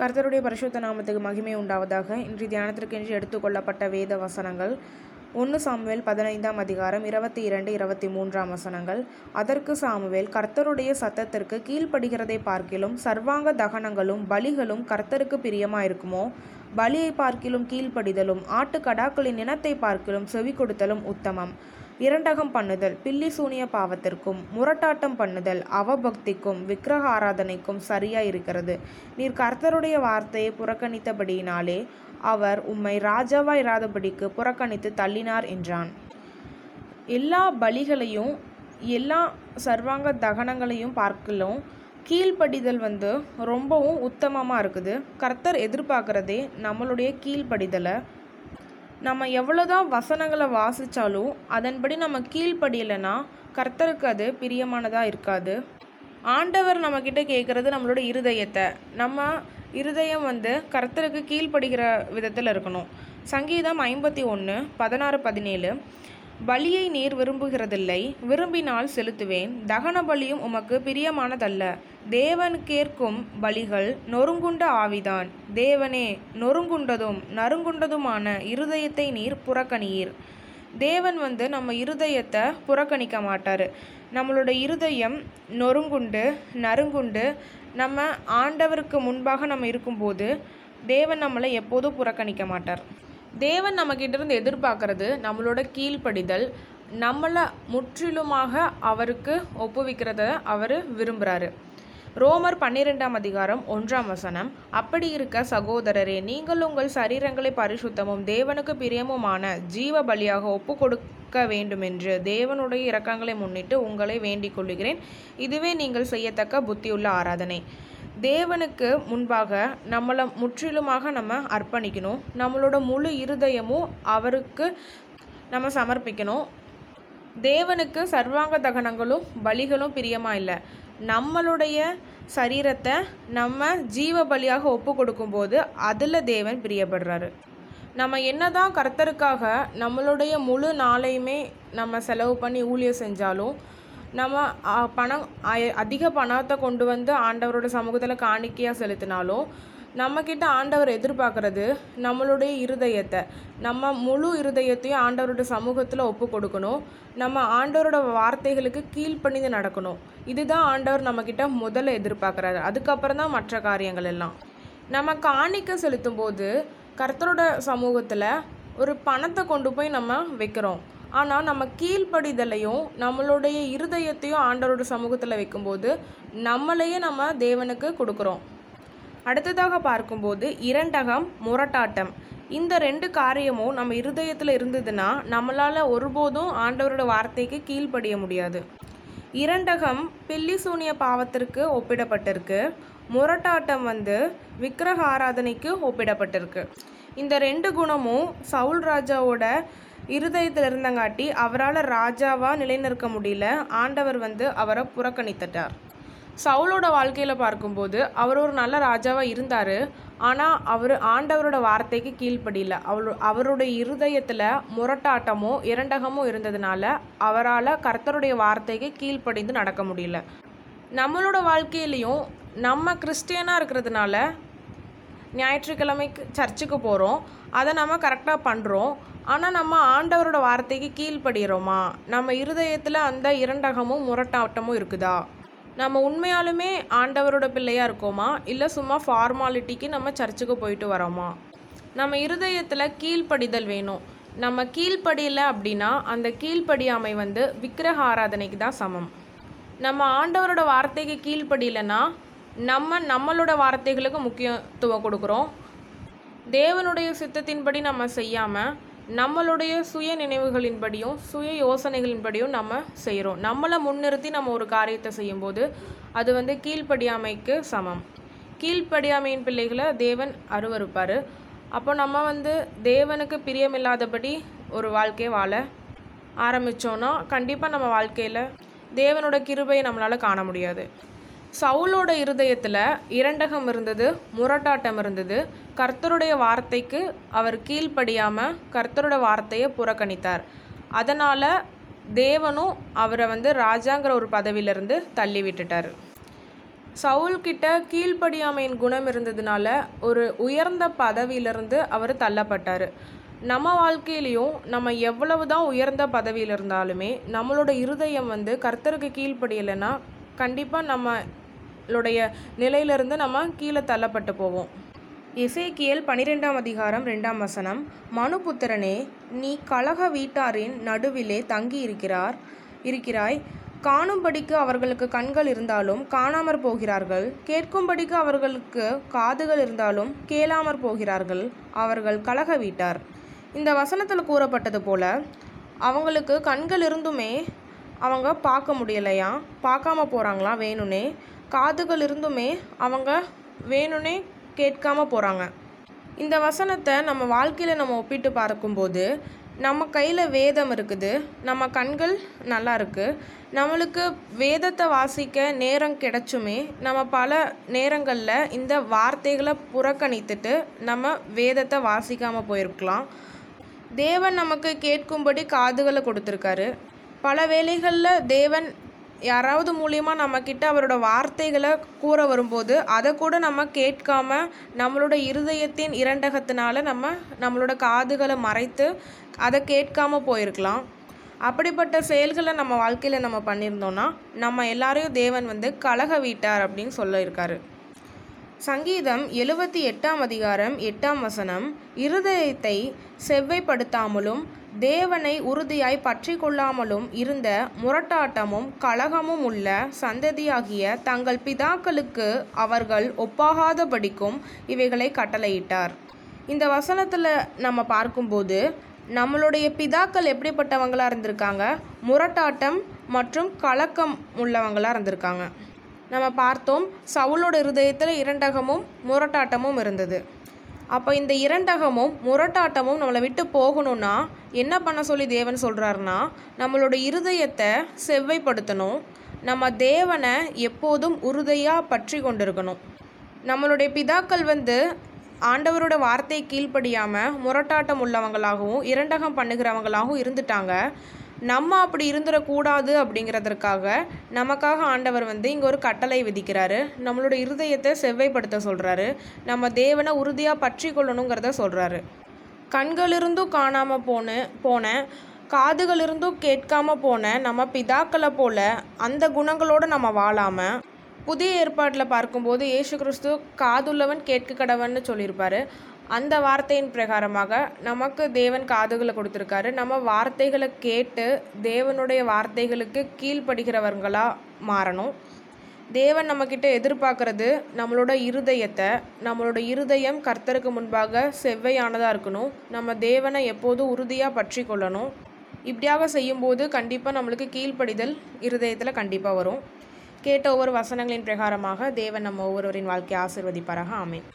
கர்த்தருடைய பரிசுத்த நாமத்துக்கு மகிமை உண்டாவதாக. இன்றைய தியானத்திற்கென்று எடுத்துக்கொள்ளப்பட்ட வேத வசனங்கள். ஒன்று சாமுவேல் பதினைந்தாம் அதிகாரம் இருபத்தி இரண்டு இருபத்தி மூன்றாம் வசனங்கள். அதற்கு சாமுவேல் கர்த்தருடைய சத்தத்திற்கு கீழ்ப்படுகிறதை பார்க்கிலும் சர்வாங்க தகனங்களும் பலிகளும் கர்த்தருக்கு பிரியமாயிருக்குமோ? பலியை பார்க்கிலும் கீழ்ப்படிதலும் ஆட்டுக்கடாக்களின் இனத்தை பார்க்கிலும் செவி கொடுத்தலும் உத்தமம். இரண்டகம் பண்ணுதல் பில்லி சூனிய பாவத்திற்கும் முரட்டாட்டம் பண்ணுதல் அவபக்திக்கும் விக்கிரக ஆராதனைக்கும் சரியா இருக்கிறது. நீர் கர்த்தருடைய வார்த்தையை புறக்கணித்தபடியினாலே அவர் உம்மை ராஜாவா இராதபடிக்கு புறக்கணித்து தள்ளினார் என்றான். எல்லா பலிகளையும் எல்லா சர்வாங்க தகனங்களையும் பார்க்கலும் கீழ்ப்படிதல் வந்து ரொம்பவும் உத்தமமாக இருக்குது. கர்த்தர் எதிர்பார்க்குறதே நம்மளுடைய கீழ்ப்படிதலை நம்ம எவ்வளோதான் வசனங்களை வாசித்தாலும் அதன்படி நம்ம கீழ்ப்படியலைன்னா கர்த்தருக்கு அது பிரியமானதாக இருக்காது. ஆண்டவர் நம்மக்கிட்ட கேட்குறது நம்மளோட இருதயத்தை. நம்ம இருதயம் வந்து கர்த்தருக்கு கீழ்ப்படுகிற விதத்தில் இருக்கணும். சங்கீதம் ஐம்பத்தி ஒன்று பதினாறு பதினேழு. பலியை நீர் விரும்புகிறதில்லை. விரும்பினால் செலுத்துவேன். தகன பலியும் உமக்கு பிரியமானதல்ல. தேவன் கேட்கும் பலிகள் நொறுங்குண்ட ஆவிதான். தேவனே நொறுங்குண்டதும் நறுங்குண்டதுமான இருதயத்தை நீர் புறக்கணியீர். தேவன் வந்து நம்ம இருதயத்தை புறக்கணிக்க மாட்டார். நம்மளோட இருதயம் நொறுங்குண்டு நறுங்குண்டு நம்ம ஆண்டவருக்கு முன்பாக நம்ம இருக்கும்போது தேவன் நம்மளை எப்போதும் புறக்கணிக்க மாட்டார். தேவன் நம்மக்கிட்ட இருந்து எதிர்பார்க்கறது நம்மளோட கீழ்ப்படிதல் நம்மளை முற்றிலுமாக அவருக்கு ஒப்புவிக்கிறத அவர் விரும்புகிறாரு ரோமர் பன்னிரெண்டாம் அதிகாரம் ஒன்றாம் வசனம் அப்படி இருக்க சகோதரரே நீங்கள் உங்கள் சரீரங்களை பரிசுத்தமும் தேவனுக்கு பிரியமுமான ஜீவ பலியாக ஒப்பு கொடுக்க வேண்டுமென்று தேவனுடைய இரக்கங்களை முன்னிட்டு உங்களை வேண்டிக் கொள்கிறேன் இதுவே நீங்கள் செய்யத்தக்க புத்தியுள்ள ஆராதனை. தேவனுக்கு முன்பாக நம்மளை முற்றிலுமாக நம்ம அர்ப்பணிக்கணும். நம்மளோட முழு இருதயமும் அவருக்கு நம்ம சமர்ப்பிக்கணும். தேவனுக்கு சர்வாங்க தகனங்களும் பலிகளும் பிரியமாக இல்லை. நம்மளுடைய சரீரத்தை நம்ம ஜீவ பலியாக ஒப்பு கொடுக்கும்போது அதில் தேவன் பிரியப்படுறாரு. நம்ம என்னதான் கர்த்தருக்காக நம்மளுடைய முழு நாளையுமே நம்ம செலவு பண்ணி ஊழியம் செஞ்சாலும் நம்ம பணம் அதிக பணத்தை கொண்டு வந்து ஆண்டவரோட சமூகத்தில் காணிக்கையாக செலுத்தினாலும் நம்மக்கிட்ட ஆண்டவர் எதிர்பார்க்கறது நம்மளுடைய இருதயத்தை. நம்ம முழு இருதயத்தையும் ஆண்டவரோட சமூகத்தில் ஒப்பு கொடுக்கணும். நம்ம ஆண்டவரோட வார்த்தைகளுக்கு கீழ்ப்பணிந்து நடக்கணும். இதுதான் ஆண்டவர் நம்மக்கிட்ட முதல்ல எதிர்பார்க்குறாரு. அதுக்கப்புறம் தான் மற்ற காரியங்கள் எல்லாம். நம்ம காணிக்க செலுத்தும் போது கர்த்தரோட சமூகத்தில் ஒரு பணத்தை கொண்டு போய் நம்ம வைக்கிறோம். ஆனால் நம்ம கீழ்ப்படிதலையும் நம்மளுடைய இருதயத்தையும் ஆண்டவரோட சமூகத்தில் வைக்கும்போது நம்மளையே நம்ம தேவனுக்கு கொடுக்குறோம். அடுத்ததாக பார்க்கும்போது இரண்டகம் முரட்டாட்டம். இந்த ரெண்டு காரியமும் நம்ம இருதயத்தில் இருந்ததுன்னா நம்மளால் ஒருபோதும் ஆண்டவரோட வார்த்தைக்கு கீழ்ப்படிய முடியாது. இரண்டகம் பில்லி சூனிய பாவத்திற்கு ஒப்பிடப்பட்டிருக்கு. முரட்டாட்டம் வந்து விக்கிரக ஆராதனைக்கு ஒப்பிடப்பட்டிருக்கு. இந்த ரெண்டு குணமும் சவுல் ராஜாவோட இருதயத்தில் இருந்தங்காட்டி அவரால் ராஜாவாக நிலைநிற்க முடியல. ஆண்டவர் வந்து அவரை புறக்கணித்துட்டார். சவுலோட வாழ்க்கையில் பார்க்கும்போது அவர் ஒரு நல்ல ராஜாவாக இருந்தார். ஆனால் அவர் ஆண்டவரோட வார்த்தைக்கு கீழ்ப்படியில. அவரு அவருடைய இருதயத்தில் முரட்டாட்டமோ இரண்டகமோ இருந்ததுனால அவரால் கர்த்தருடைய வார்த்தைக்கு கீழ்ப்படிந்து நடக்க முடியல. நம்மளோட வாழ்க்கையிலையும் நம்ம கிறிஸ்டியனாக இருக்கிறதுனால ஞாயிற்றுக்கிழமைக்கு சர்ச்சுக்கு போகிறோம் அதை நம்ம கரெக்டாக பண்ணுறோம் ஆனால் நம்ம ஆண்டவரோட வார்த்தைக்கு கீழ்ப்படுகிறோமா நம்ம இருதயத்தில் அந்த இரண்டகமும் முரட்டாட்டமும் இருக்குதா? நம்ம உண்மையாலுமே ஆண்டவரோட பிள்ளையாக இருக்கோமா? இல்லை சும்மா ஃபார்மாலிட்டிக்கு நம்ம சர்ச்சுக்கு போயிட்டு வரோமா? நம்ம இருதயத்தில் கீழ்ப்படிதல் வேணும். நம்ம கீழ்ப்படியில் அப்படின்னா அந்த கீழ்ப்படியாமை வந்து விக்கிரக ஆராதனைக்கு தான் சமம். நம்ம ஆண்டவரோட வார்த்தைக்கு கீழ்ப்படியிலனா நம்ம நம்மளோட வார்த்தைகளுக்கு முக்கியத்துவம் கொடுக்குறோம். தேவனுடைய சித்தத்தின்படி நம்ம செய்யாமல் நம்மளுடைய சுய நினைவுகளின்படியும் சுய யோசனைகளின்படியும் நம்ம செய்கிறோம் நம்மளை முன்னிறுத்தி நம்ம ஒரு காரியத்தை செய்யும்போது அது வந்து கீழ்ப்படியாமைக்கு சமம். கீழ்ப்படியாமையின் பிள்ளைகளை தேவன் அருவருப்பார். அப்போ நம்ம வந்து தேவனுக்கு பிரியமில்லாதபடி ஒரு வாழ்க்கையை வாழ ஆரம்பித்தோன்னா கண்டிப்பாக நம்ம வாழ்க்கையில் தேவனோட கிருபையை நம்மளால் காண முடியாது. சவுலோட இருதயத்தில் இரண்டகம் இருந்தது முரட்டாட்டம் இருந்தது. கர்த்தருடைய வார்த்தைக்கு அவர் கீழ்ப்படியாமல் கர்த்தரோட வார்த்தையை புறக்கணித்தார். அதனால் தேவனும் அவரை வந்து ராஜாங்கிற ஒரு பதவியிலிருந்து தள்ளி விட்டுட்டார். சவுல்கிட்ட கீழ்ப்படியாமையின் குணம் இருந்ததுனால ஒரு உயர்ந்த பதவியிலிருந்து அவர் தள்ளப்பட்டார். நம்ம வாழ்க்கையிலையும் நம்ம எவ்வளவு தான் உயர்ந்த பதவியில் இருந்தாலுமே நம்மளோட இருதயம் வந்து கர்த்தருக்கு கீழ்ப்படியலைன்னா கண்டிப்பாக நம்ம நம்மளுடைய நிலையிலிருந்து நம்ம கீழே தள்ளப்பட்டு போவோம். எசேக்கியல் பனிரெண்டாம் அதிகாரம் ரெண்டாம் வசனம். மனுபுத்திரனே நீ கலக வீட்டாரின் நடுவிலே தங்கி இருக்கிறார் இருக்கிறாய். காணும்படிக்கு அவர்களுக்கு கண்கள் இருந்தாலும் காணாமற் போகிறார்கள். கேட்கும்படிக்கு அவர்களுக்கு காதுகள் இருந்தாலும் கேளாமற் போகிறார்கள். அவர்கள் கலக வீட்டார். இந்த வசனத்தில் கூறப்பட்டது போல அவங்களுக்கு கண்கள் இருந்துமே அவங்க பார்க்க முடியலையா? பார்க்காம போகிறாங்களா வேணும்னே காதுகள் இருந்துமே அவங்க வேணும்னே கேட்காம போகிறாங்க இந்த வசனத்தை நம்ம வாழ்க்கையில் நம்ம ஒப்பிட்டு பார்க்கும்போது நம்ம கையில் வேதம் இருக்குது நம்ம கண்கள் நல்லா இருக்குது நம்மளுக்கு வேதத்தை வாசிக்க நேரம் கிடைச்சுமே நம்ம பல நேரங்களில் இந்த வார்த்தைகளை புறக்கணித்துட்டு நம்ம வேதத்தை வாசிக்காமல் போயிருக்கலாம். தேவன் நமக்கு கேட்கும்படி காதுகளை கொடுத்துருக்காரு. பல வேளைகளில் தேவன் யாராவது மூலியமாக நம்மக்கிட்ட அவரோட வார்த்தைகளை கூற வரும்போது அதை கூட நம்ம கேட்காம நம்மளோட இருதயத்தின் இரண்டகத்தினால நம்ம நம்மளோட காதுகளை மறைத்து அதை கேட்காம போயிருக்கலாம். அப்படிப்பட்ட செயல்களை நம்ம வாழ்க்கையில் நம்ம பண்ணியிருந்தோன்னா நம்ம எல்லாரையும் தேவன் வந்து கலக வீட்டார் அப்படின்னு சொல்லியிருக்காரு. சங்கீதம் எழுபத்தி எட்டாம் அதிகாரம் எட்டாம் வசனம் இருதயத்தை செவ்வைப்படுத்தாமலும் தேவனை உறுதியாய் பற்றி கொள்ளாமலும் இருந்த முரட்டாட்டமும் கலகமும் உள்ள சந்ததியாகிய தங்கள் பிதாக்களுக்கு அவர்கள் ஒப்பாகாதபடிக்கும் இவைகளை கட்டளையிட்டார். இந்த வசனத்தில் நம்ம பார்க்கும்போது நம்மளுடைய பிதாக்கள் எப்படிப்பட்டவங்களாக இருந்திருக்காங்க? முரட்டாட்டம் மற்றும் கலக்கம் உள்ளவங்களாக இருந்திருக்காங்க. நம்ம பார்த்தோம் சவுளோட இருதயத்தில் இரண்டகமும் முரட்டாட்டமும் இருந்தது. அப்போ இந்த இரண்டகமும் முரட்டாட்டமும் நம்மளை விட்டு போகணும்னா என்ன பண்ண சொல்லி தேவன் சொல்கிறாருன்னா நம்மளோட இருதயத்தை செவ்வைப்படுத்தணும். நம்ம தேவனை எப்போதும் உறுதியாக பற்றி கொண்டிருக்கணும். நம்மளுடைய பிதாக்கள் வந்து ஆண்டவரோட வார்த்தை கீழ்ப்படியாமல் முரட்டாட்டம் உள்ளவங்களாகவும் இரண்டகம் பண்ணுகிறவங்களாகவும் இருந்துட்டாங்க. நம்ம அப்படி இருந்துடக்கூடாது அப்படிங்கிறதற்காக நமக்காக ஆண்டவர் வந்து இங்கே ஒரு கட்டளை விதிக்கிறாரு. நம்மளோட இருதயத்தை செவ்வைப்படுத்த சொல்கிறாரு நம்ம தேவனை உறுதியாக பற்றி கொள்ளணுங்கிறத சொல்கிறாரு கண்களிருந்தும் காணாமல் போன போன காதுகளிருந்தும் கேட்காம போன நம்ம பிதாக்களை போல அந்த குணங்களோடு நம்ம வாழாமல் புதிய ஏற்பாட்டில் பார்க்கும்போது இயேசு கிறிஸ்து காதுள்ளவன் கேட்க கடவன்னு சொல்லியிருப்பாரு. அந்த வார்த்தையின் பிரகாரமாக நமக்கு தேவன் காதுகளை கொடுத்துருக்காரு. நம்ம வார்த்தைகளை கேட்டு தேவனுடைய வார்த்தைகளுக்கு கீழ்ப்படுகிறவர்களாக மாறணும். தேவன் நம்மக்கிட்ட எதிர்பார்க்கறது நம்மளோட இருதயத்தை நம்மளோட இருதயம் கர்த்தருக்கு முன்பாக செவ்வையானதாக இருக்கணும். நம்ம தேவனை எப்போதும் உறுதியாக பற்றி கொள்ளணும். இப்படியாக செய்யும்போது கண்டிப்பாக நம்மளுக்கு கீழ்ப்படிதல் இருதயத்தில் கண்டிப்பாக வரும். கேட்ட ஒவ்வொரு வசனங்களின் பிரகாரமாக தேவன் நம்ம ஒவ்வொருவரின் வாழ்க்கையை ஆசிர்வதிப்பாராக. ஆமேன்.